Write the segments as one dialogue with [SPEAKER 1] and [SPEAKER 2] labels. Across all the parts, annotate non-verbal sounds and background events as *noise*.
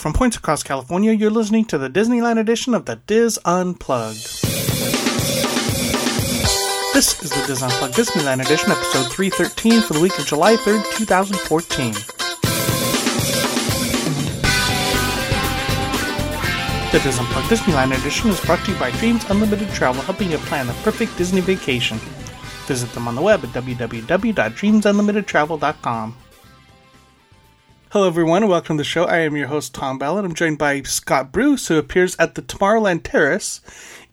[SPEAKER 1] From points across California, you're listening to the Disneyland edition of the Dis Unplugged. This is the Dis Unplugged Disneyland edition, episode 313 for the week of July 3rd, 2014. The Dis Unplugged Disneyland edition is brought to you by Dreams Unlimited Travel, helping you plan the perfect Disney vacation. Visit them on the web at www.dreamsunlimitedtravel.com. Hello, everyone, and welcome to the show. I am your host, Tom Ballard. I'm joined by Scot Bruce, who appears at the Tomorrowland Terrace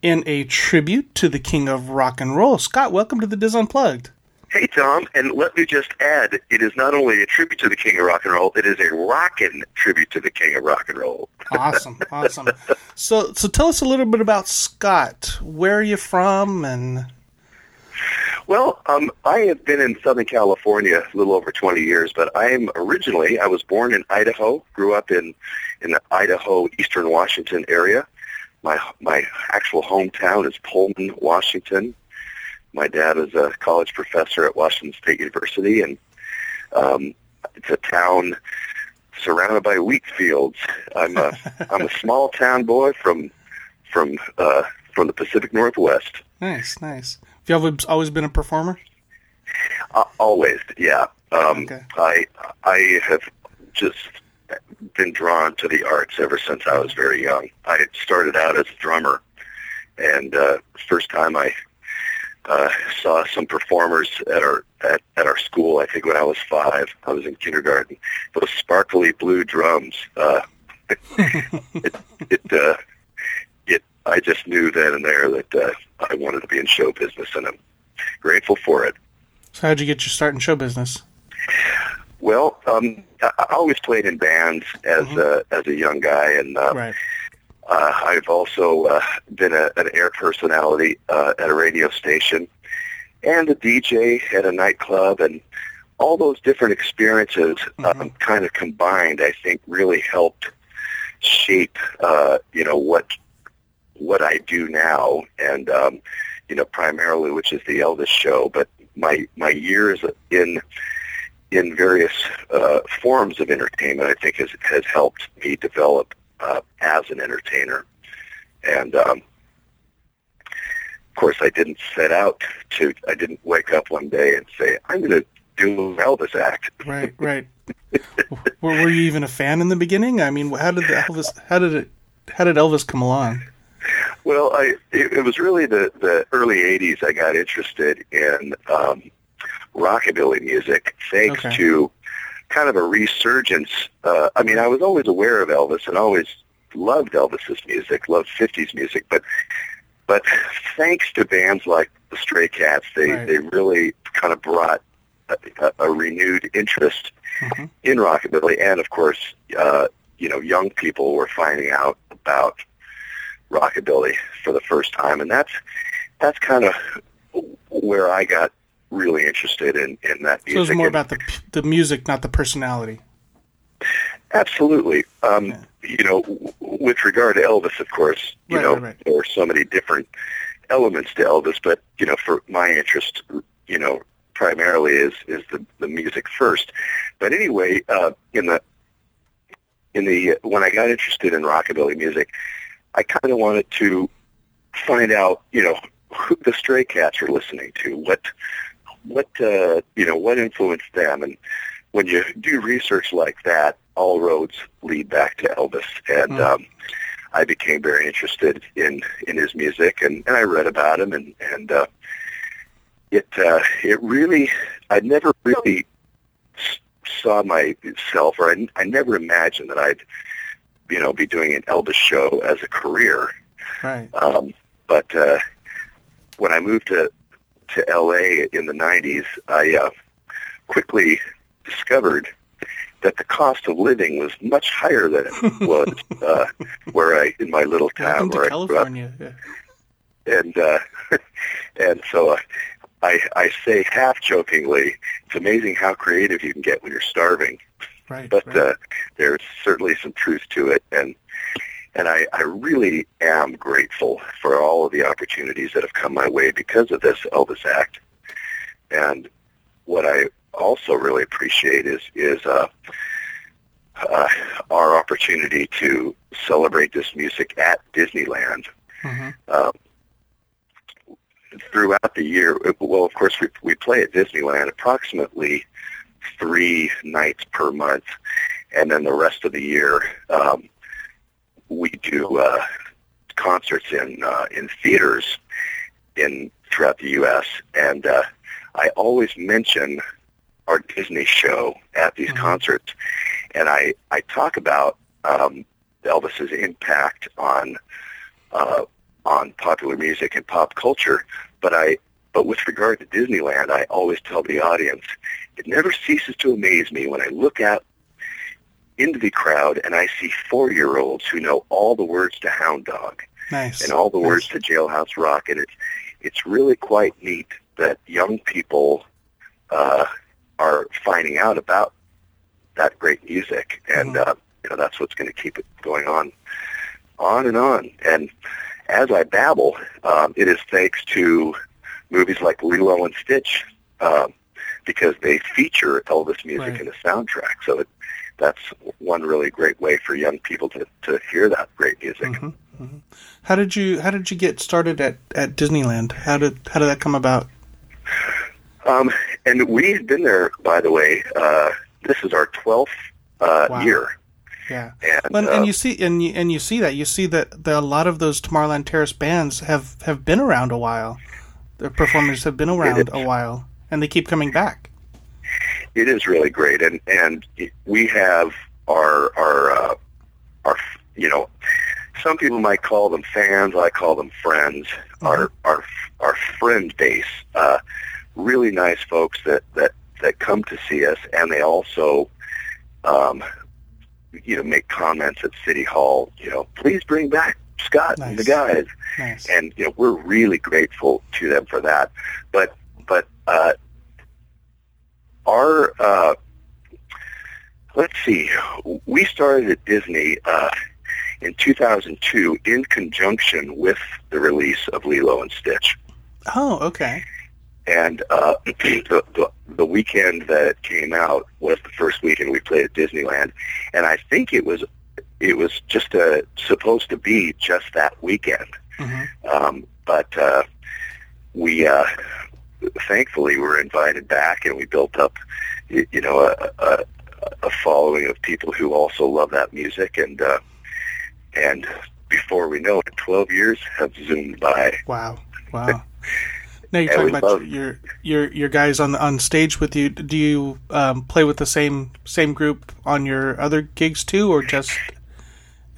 [SPEAKER 1] in a tribute to the King of Rock and Roll. Scot, welcome to the Dis Unplugged.
[SPEAKER 2] Hey, Tom, and let me just add, it is not only a tribute to the King of Rock and Roll, it is a rockin' tribute to the King of Rock and Roll. *laughs*
[SPEAKER 1] awesome, awesome. So, so tell us a little bit about Scot. Where are you from, and
[SPEAKER 2] well, um, I have been in Southern California a little over 20 years, but I am originally, I was born in Idaho, grew up in, in the Idaho, Eastern Washington area. My, my actual hometown is Pullman, Washington. My dad is a college professor at Washington State University, and um, it's a town surrounded by wheat fields. I'm a, *laughs* I'm a small town boy from, from, uh, from the Pacific Northwest.
[SPEAKER 1] Nice, nice. Have you always been a performer?
[SPEAKER 2] Uh, always, yeah. Um, okay. I I have just been drawn to the arts ever since I was very young. I started out as a drummer, and uh, first time I uh, saw some performers at our at, at our school. I think when I was five, I was in kindergarten. Those sparkly blue drums. Uh, *laughs* it, it uh, I just knew then and there that uh, I wanted to be in show business, and I'm grateful for it.
[SPEAKER 1] So, how'd you get your start in show business?
[SPEAKER 2] Well, um, I always played in bands as mm-hmm. a as a young guy, and uh, right. uh, I've also uh, been a, an air personality uh, at a radio station and a DJ at a nightclub, and all those different experiences mm-hmm. um, kind of combined, I think, really helped shape, uh, you know, what what I do now, and um, you know, primarily which is the Elvis show. But my my years in in various uh, forms of entertainment, I think, has has helped me develop uh, as an entertainer. And um, of course, I didn't set out to. I didn't wake up one day and say, "I'm going to do an Elvis act."
[SPEAKER 1] Right, right. were, were you even a fan in the beginning? I mean, how did the Elvis? How did it? How did Elvis come along?
[SPEAKER 2] Well, I it, it was really the the early '80s. I got interested in um, rockabilly music, thanks okay. to kind of a resurgence. Uh, I mean, I was always aware of Elvis and always loved Elvis's music, loved '50s music, but but thanks to bands like the Stray Cats, they right. they really kind of brought a, a a renewed interest mm-hmm. in rockabilly, and of course, uh, you know, young people were finding out about rockabilly for the first time, and that's that's kind of where I got really interested in in that music.
[SPEAKER 1] So it's more
[SPEAKER 2] and,
[SPEAKER 1] about the the music, not the personality.
[SPEAKER 2] Absolutely. Um, yeah. You know, with regard to Elvis, of course, you
[SPEAKER 1] right,
[SPEAKER 2] know
[SPEAKER 1] right, right.
[SPEAKER 2] there are so many different elements to Elvis, but you know, for my interest, you know, primarily is is the the music first. But anyway, uh, in the in the when I got interested in rockabilly music, I kind of wanted to find out, you know, who the Stray Cats are listening to, what, what, uh, you know, what influenced them, and when you do research like that, all roads lead back to Elvis, and mm. um, I became very interested in in his music, and, and I read about him, and and uh, it uh, it really I never really saw myself, or I, I never imagined that I'd you know, be doing an Elvis show as a career.
[SPEAKER 1] Right.
[SPEAKER 2] Um, but uh, when I moved to to LA in the '90s, I uh, quickly discovered that the cost of living was much higher than it *laughs* was uh, where I in my little town
[SPEAKER 1] Welcome
[SPEAKER 2] where
[SPEAKER 1] to California.
[SPEAKER 2] I grew up. Yeah. And uh, *laughs* and so uh, I I say half jokingly, it's amazing how creative you can get when you're starving.
[SPEAKER 1] Right.
[SPEAKER 2] But
[SPEAKER 1] right.
[SPEAKER 2] Uh, there's certainly some truth to it, and and I, I really am grateful for all of the opportunities that have come my way because of this Elvis Act. And what I also really appreciate is is uh, uh, our opportunity to celebrate this music at Disneyland. Mm-hmm. Uh, throughout the year, well, of course, we, we play at Disneyland approximately three nights per month, and then the rest of the year um, we do uh, concerts in uh, in theaters in throughout the U.S. And uh, I always mention our Disney show at these mm-hmm. concerts, and I I talk about um, Elvis's impact on uh, on popular music and pop culture. But I but with regard to Disneyland, I always tell the audience it never ceases to amaze me when I look out into the crowd and I see four-year-olds who know all the words to Hound Dog
[SPEAKER 1] nice.
[SPEAKER 2] and all the
[SPEAKER 1] nice.
[SPEAKER 2] words to Jailhouse Rock, and it's it's really quite neat that young people uh, are finding out about that great music, and mm-hmm. uh, you know that's what's going to keep it going on, on and on. And as I babble, um, it is thanks to movies like Lilo and Stitch, um, because they feature Elvis music right. in the soundtrack. So it, that's one really great way for young people to, to hear that great music.
[SPEAKER 1] Mm-hmm. Mm-hmm. How did you How did you get started at, at Disneyland? How did How did that come about?
[SPEAKER 2] Um, and we've been there, by the way. Uh, this is our twelfth uh, wow. year.
[SPEAKER 1] Yeah, and, and, uh, you see, and you, and you see that you see that the, a lot of those Tomorrowland Terrace bands have have been around a while. The performers have been around a while, and they keep coming back.
[SPEAKER 2] It is really great, and and we have our our uh, our you know some people might call them fans. I call them friends. Mm-hmm. Our our our friend base, uh, really nice folks that that that come to see us, and they also, um, you know, make comments at City Hall. You know, please bring back Scot nice. and the guys,
[SPEAKER 1] nice.
[SPEAKER 2] and you know, we're really grateful to them for that. But but uh, our uh, let's see, we started at Disney. Uh, in 2002 in conjunction with the release of Lilo and Stitch.
[SPEAKER 1] Oh, okay.
[SPEAKER 2] And uh, *clears throat* the, the the weekend that it came out was the first weekend we played at Disneyland, and I think it was it was just a, supposed to be just that weekend. Mm-hmm. Um, but uh, we uh, thankfully we were invited back, and we built up, you, know, a, a, a following of people who also love that music, and uh, and before we know it, 12 years have zoomed by.
[SPEAKER 1] Wow. Wow. *laughs* now you're talking about your your your guys on on stage with you. Do you um, play with the same same group on your other gigs too, or just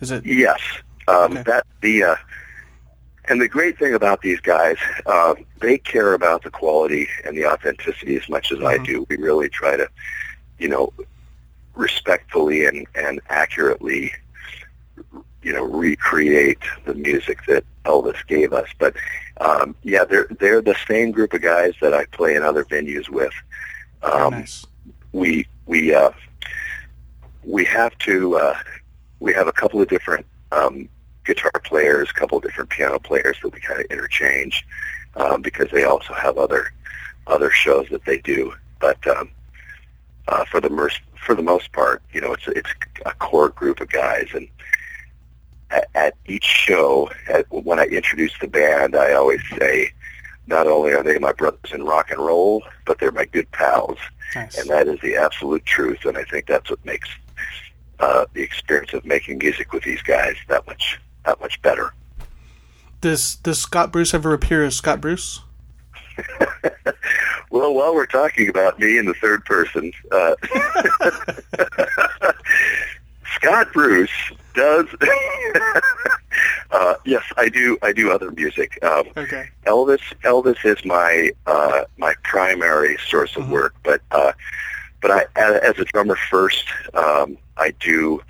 [SPEAKER 1] is it?
[SPEAKER 2] Yes, um, okay. that the uh, and the great thing about these guys, uh, they care about the quality and the authenticity as much as mm-hmm. I do. We really try to, you know, respectfully and and accurately you know, recreate the music that Elvis gave us. But um, yeah, they're they're the same group of guys that I play in other venues with. Um,
[SPEAKER 1] nice.
[SPEAKER 2] We we uh, we have to uh, we have a couple of different um, guitar players, a couple of different piano players that we kind of interchange um, because they also have other other shows that they do. But um, uh, for the most for the most part, you know, it's it's a core group of guys, and at, at each show, at, when I introduce the band, I always say, not only are they my brothers in rock and roll, but they're my good pals.
[SPEAKER 1] Nice.
[SPEAKER 2] And that is the absolute truth. And I think that's what makes uh, the experience of making music with these guys that much that much better.
[SPEAKER 1] Does does Scot Bruce ever appear as Scot Bruce? *laughs*
[SPEAKER 2] well, while we're talking about me in the third person, uh, *laughs* Scot Bruce does. *laughs* uh, yes, I do. I do other music. Um,
[SPEAKER 1] okay.
[SPEAKER 2] Elvis. Elvis is my uh, my primary source of mm-hmm. work, but uh, but I as a drummer first, um, I do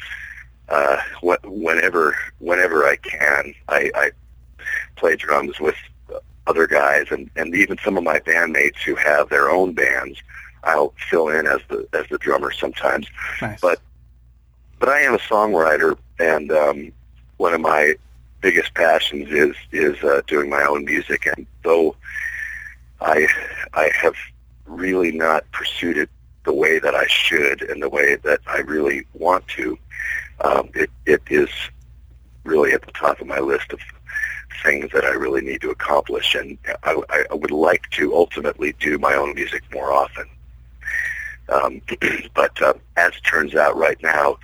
[SPEAKER 2] uh, whenever whenever I can. I, I play drums with other guys, and and even some of my bandmates who have their own bands. I'll fill in as the as the drummer sometimes.
[SPEAKER 1] Nice.
[SPEAKER 2] But but I am a songwriter, and um, one of my biggest passions is is uh, doing my own music. And though I I have really not pursued it the way that I should and the way that I really want to, um, it, it is really at the top of my list of things that I really need to accomplish. And I, I would like to ultimately do my own music more often. Um, *clears throat* but uh, as it turns out right now,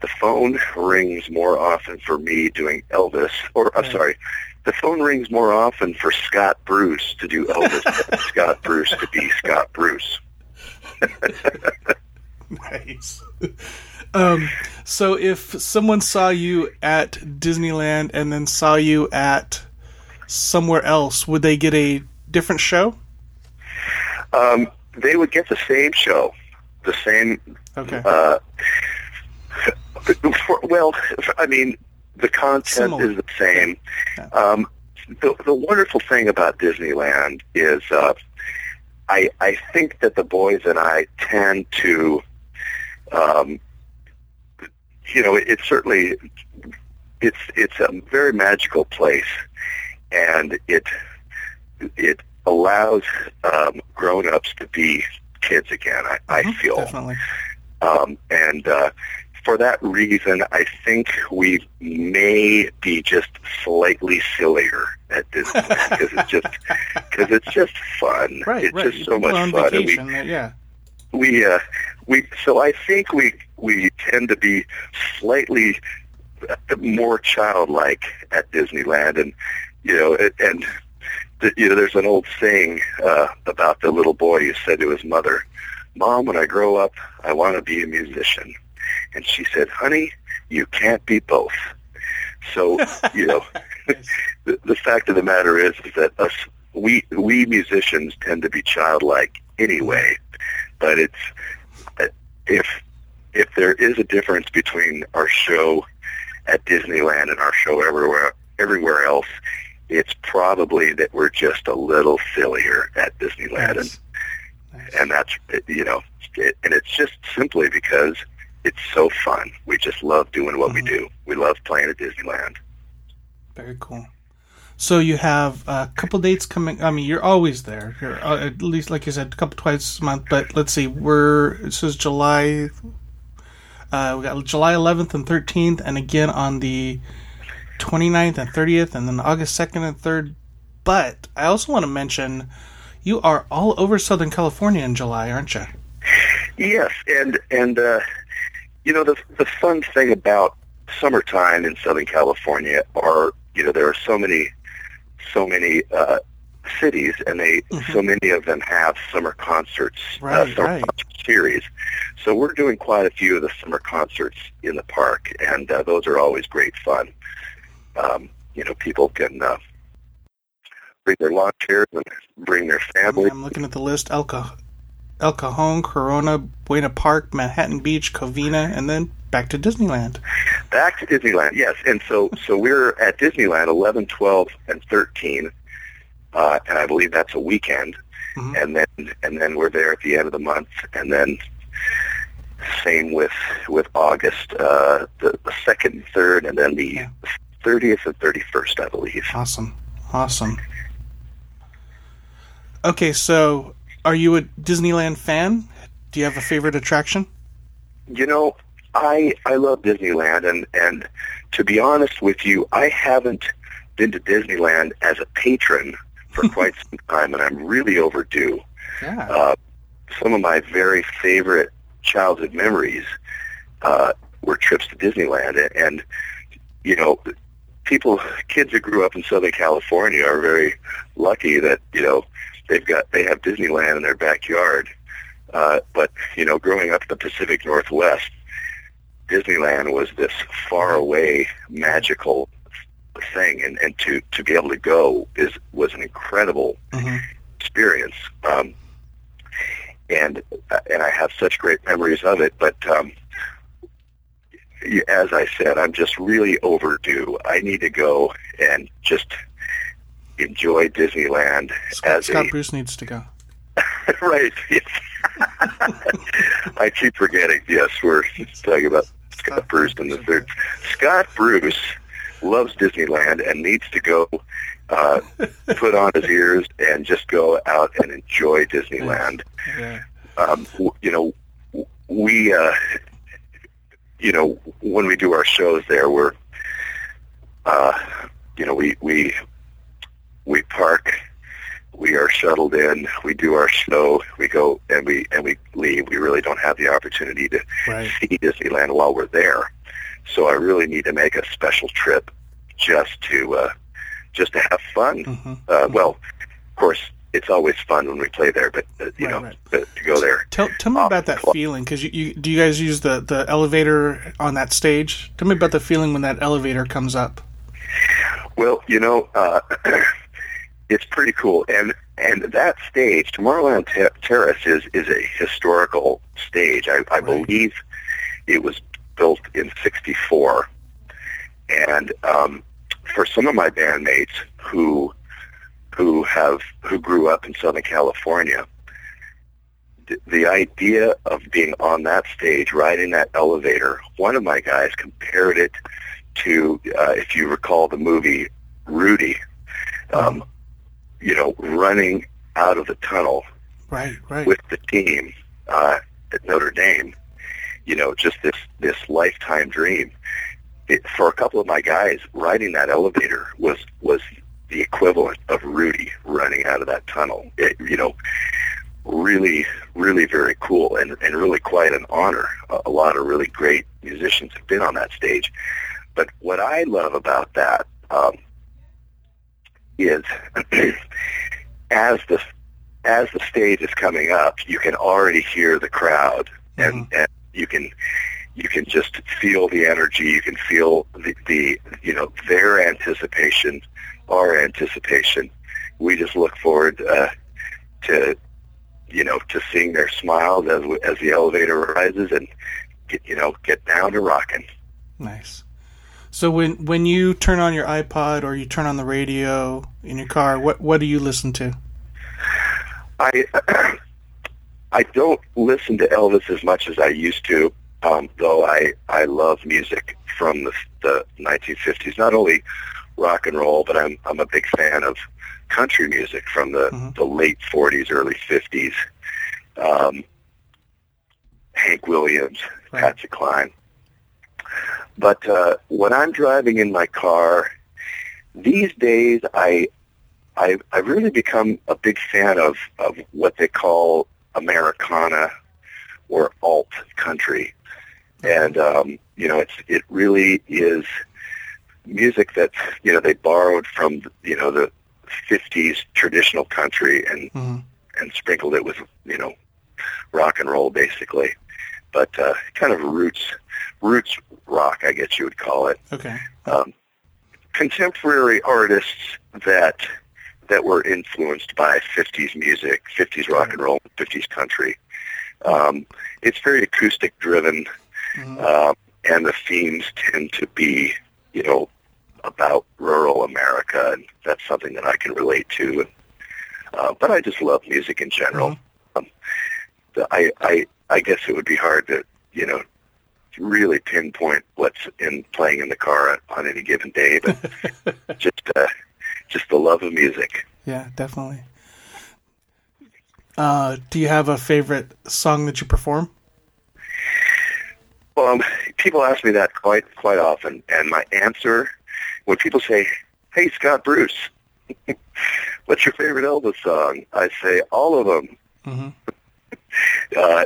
[SPEAKER 2] the phone rings more often for me doing Elvis, or I'm sorry, the phone rings more often for Scot Bruce to do Elvis than *laughs* Scot Bruce to be Scot Bruce. *laughs*
[SPEAKER 1] nice. Um, so if someone saw you at Disneyland and then saw you at somewhere else, would they get a different show?
[SPEAKER 2] Um, they would get the same show, the same.
[SPEAKER 1] Okay.
[SPEAKER 2] Uh, for, *laughs* well, I mean, the content Similar. is the same. Um, the, the wonderful thing about Disneyland is uh, I, I think that the boys and I tend to, um, you know, it, it's certainly it's it's a very magical place, and it it allows um, grown-ups to be kids again. I, mm-hmm, I feel
[SPEAKER 1] definitely,
[SPEAKER 2] um, and uh, for that reason, I think we may be just slightly sillier at this because it's just *laughs* because it's just fun.
[SPEAKER 1] Right,
[SPEAKER 2] it's
[SPEAKER 1] right.
[SPEAKER 2] just so much fun.
[SPEAKER 1] Vacation, we, yeah.
[SPEAKER 2] We uh, we so I think we we tend to be slightly more childlike at Disneyland, and you know, and the, you know, there's an old saying uh, about the little boy who said to his mother, "Mom, when I grow up, I want to be a musician." And she said, honey, you can't be both. So, *laughs* you know, *laughs* the, the fact of the matter is, is that us, we, we musicians tend to be childlike anyway, but it's, if, if there is a difference between our show at Disneyland and our show everywhere, everywhere else, it's probably that we're just a little sillier at Disneyland.
[SPEAKER 1] Nice.
[SPEAKER 2] And, nice. and that's, you know, it, and it's just simply because it's so fun. We just love doing what mm-hmm. we do. We love playing at Disneyland.
[SPEAKER 1] Very cool. So you have a couple dates coming. I mean, you're always there. You're uh, at least, like you said, a couple twice a month. But let's see, we're this is July. Uh, we got July 11th and 13th, and again on the 29th and 30th, and then August 2nd and 3rd. But I also want to mention you are all over Southern California in July, aren't you?
[SPEAKER 2] Yes, and and uh, you know, the the fun thing about summertime in Southern California are, you know, there are so many, so many uh, cities, and they mm-hmm. so many of them have summer concerts,
[SPEAKER 1] uh, right,
[SPEAKER 2] uh, summer
[SPEAKER 1] right.
[SPEAKER 2] concert series. So we're doing quite a few of the summer concerts in the park, and uh, those are always great fun. Um, you know, people can uh, bring their lawn chairs and bring their family.
[SPEAKER 1] I'm looking at the list. Alcohol. El Cajon, Corona, Buena Park, Manhattan Beach, Covina, and then back to Disneyland.
[SPEAKER 2] Back to Disneyland, yes. And so, so we're at Disneyland 11, 12, and 13, uh, and I believe that's a weekend. Mm-hmm. And then, and then we're there at the end of the month, and then same with with August, uh, the, the second and third, and then the thirtieth and thirty first, I believe.
[SPEAKER 1] Awesome, awesome. Okay, so are you a Disneyland fan? Do you have a favorite attraction?
[SPEAKER 2] You know, I I love Disneyland, and and to be honest with you, I haven't been to Disneyland as a patron for quite some time, and I'm really overdue.
[SPEAKER 1] Yeah. Uh,
[SPEAKER 2] some of my very favorite childhood memories uh, were trips to Disneyland, and, and you know, people, kids who grew up in Southern California are very lucky that you know they've got they have Disneyland in their backyard. Uh, but you know, growing up in the Pacific Northwest, Disneyland was this far away magical thing, and, and to to be able to go is was an incredible
[SPEAKER 1] mm-hmm.
[SPEAKER 2] experience. Um, and and I have such great memories of it, but. Um, as I said, I'm just really overdue. I need to go and just enjoy Disneyland
[SPEAKER 1] Scot,
[SPEAKER 2] as
[SPEAKER 1] Scot
[SPEAKER 2] a,
[SPEAKER 1] Bruce needs to go. *laughs*
[SPEAKER 2] right. *laughs* I keep forgetting. Yes, we're talking about Scot, Scot Bruce and the third. Scot Bruce loves Disneyland and needs to go uh, *laughs* put on his ears and just go out and enjoy Disneyland.
[SPEAKER 1] Yeah.
[SPEAKER 2] um, you know, we, uh, you know, when we do our shows there, we're, uh, you know, we we we park, we are shuttled in, we do our show, we go and we and we leave. We really don't have the opportunity to right. see Disneyland while we're there. So I really need to make a special trip just to uh, just to have fun. Mm-hmm. Uh, mm-hmm. Well, of course, it's always fun when we play there, but uh, you right, know, right. to, to go there.
[SPEAKER 1] Tell, tell me about that feeling because you, you, do you guys use the the elevator on that stage? Tell me about the feeling when that elevator comes up.
[SPEAKER 2] Well, you know, uh, *clears throat* it's pretty cool, and and that stage, Tomorrowland Ter- Terrace, is is a historical stage. I, I right. believe it was built in '64, and um, for some of my bandmates who who have who grew up in Southern California, the, the idea of being on that stage, riding that elevator. One of my guys compared it to, uh, if you recall the movie Rudy, um, you know, running out of the tunnel
[SPEAKER 1] right, right.
[SPEAKER 2] with the team uh, at Notre Dame. You know, just this this lifetime dream. It, for a couple of my guys, riding that elevator was was the equivalent of Rudy running out of that tunnel. It, you know, really, really very cool and, and really quite an honor. A, a lot of really great musicians have been on that stage. But what I love about that um, is *clears throat* as the as the stage is coming up, you can already hear the crowd, and, mm-hmm. and you can you can just feel the energy. You can feel the, the you know their anticipation, our anticipation. We just look forward uh, to you know to seeing their smiles as as the elevator rises and get, you know get down to rocking.
[SPEAKER 1] Nice. So when when you turn on your iPod or you turn on the radio in your car, what what do you listen to?
[SPEAKER 2] I *clears throat* I don't listen to Elvis as much as I used to, um, though I I love music from the the 1950s. Not only rock and roll, but I'm I'm a big fan of country music from the mm-hmm. the late 40s, early 50s. Um, Hank Williams, right. Patsy Cline. But uh, when I'm driving in my car, these days I, I I've really become a big fan of of what they call Americana or alt country, and um, you know it's it really is music that you know they borrowed from you know the 50s traditional country and mm-hmm. and sprinkled it with you know rock and roll basically but uh, kind of roots roots rock, I guess you would call it.
[SPEAKER 1] Okay. Um,
[SPEAKER 2] contemporary artists that that were influenced by 50s music, 50s rock and roll, 50s country. Um, it's very acoustic driven, mm-hmm. uh, and the themes tend to be, you know, about rural America, and that's something that I can relate to. And, uh, but I just love music in general. Mm-hmm. Um, the, I, I I guess it would be hard to, you know, really pinpoint what's in playing in the car on any given day, but *laughs* just uh, just the love of music.
[SPEAKER 1] Yeah, definitely. Uh, do you have a favorite song that you perform?
[SPEAKER 2] Well, um, people ask me that quite quite often, and my answer when people say, "Hey, Scot Bruce, *laughs* what's your favorite Elvis song?" I say all of them. Mm-hmm. *laughs*
[SPEAKER 1] Uh,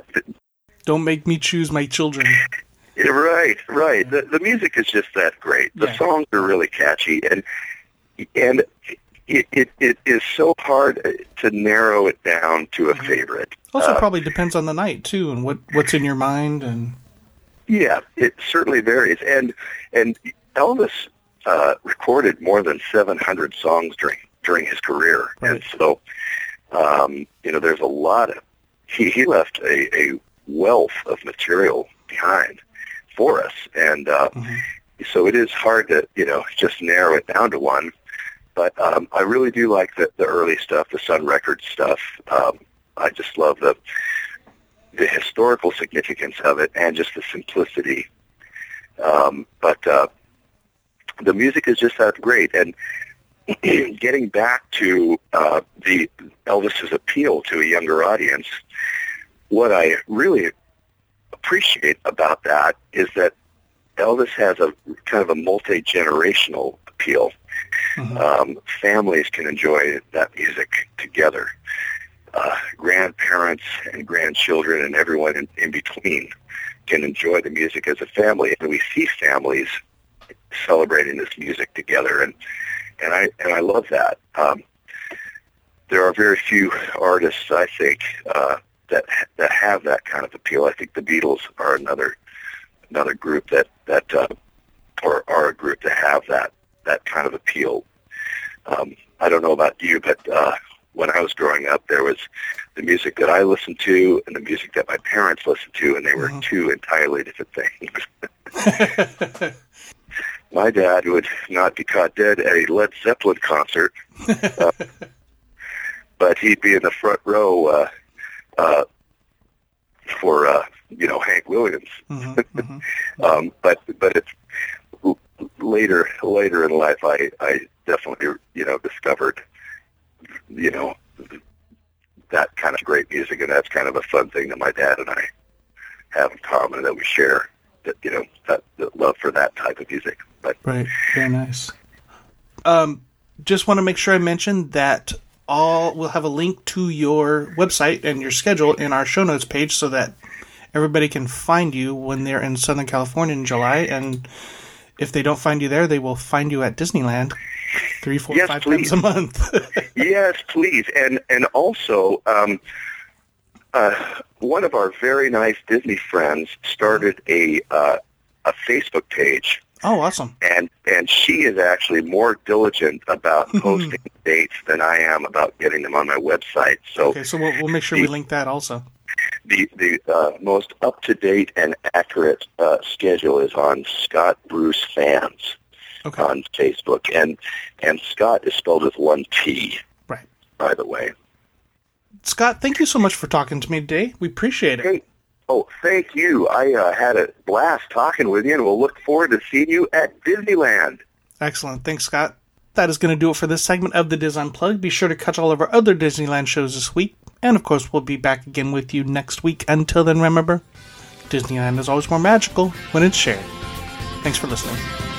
[SPEAKER 1] Don't make me choose my children. *laughs*
[SPEAKER 2] Right, right. The the music is just that great. The yeah. songs are really catchy, and and it, it it is so hard to narrow it down to a mm-hmm. favorite.
[SPEAKER 1] Also, uh, probably depends on the night too, and what what's in your mind, and
[SPEAKER 2] yeah, it certainly varies. And and Elvis uh, recorded more than seven hundred songs during during his career, right. and so um, you know, there's a lot of he he left a, a wealth of material behind for us, and uh, mm-hmm. so it is hard to you know just narrow it down to one. But um, I really do like the, the early stuff, the Sun Records stuff. Um, I just love the the historical significance of it and just the simplicity. Um, but uh, the music is just that great, and *clears throat* getting back to uh, the Elvis's appeal to a younger audience, what I really appreciate about that is that Elvis has a kind of a multi-generational appeal. Mm-hmm. Um, families can enjoy that music together. Uh, grandparents and grandchildren and everyone in, in between can enjoy the music as a family, and we see families celebrating this music together, and and I and I love that. Um, there are very few artists, I think, uh, that that have that kind of appeal. I think the Beatles are another another group that that uh, or are a group that have that that kind of appeal. Um, I don't know about you, but uh, when I was growing up, there was the music that I listened to and the music that my parents listened to, and they were mm-hmm. two entirely different things. *laughs* my dad would not be caught dead at a Led Zeppelin concert, uh, *laughs* but he'd be in the front row uh, uh, for uh, you know Hank Williams. Mm-hmm, mm-hmm. *laughs* um, but but it's later later in life I I definitely you know discovered you know that kind of great music and that's kind of a fun thing that my dad and I have in common that we share that you know that, that love for that type of music. But
[SPEAKER 1] right, very nice. Um, just want to make sure I mention that all we'll have a link to your website and your schedule in our show notes page so that everybody can find you when they're in Southern California in July. And if they don't find you there, they will find you at Disneyland three, four, yes, five please. times a month. *laughs*
[SPEAKER 2] yes, please. And and also, um, uh, one of our very nice Disney friends started a uh, a Facebook page
[SPEAKER 1] Oh, awesome!
[SPEAKER 2] And and she is actually more diligent about posting dates than I am about getting them on my website. So
[SPEAKER 1] okay, so we'll, we'll make sure the, we link that also.
[SPEAKER 2] The the uh, most up to date and accurate uh, schedule is on Scot Bruce Fans okay. on Facebook, and and Scot is spelled with one T.
[SPEAKER 1] Right.
[SPEAKER 2] By the way.
[SPEAKER 1] Scot, thank you so much for talking to me today. We appreciate it.
[SPEAKER 2] Hey, Oh, thank you. I uh, had a blast talking with you, and we'll look forward to seeing you at Disneyland.
[SPEAKER 1] Excellent. Thanks, Scot. That is going to do it for this segment of the Dis Unplugged. Be sure to catch all of our other Disneyland shows this week. And of course, we'll be back again with you next week. Until then, remember, Disneyland is always more magical when it's shared. Thanks for listening.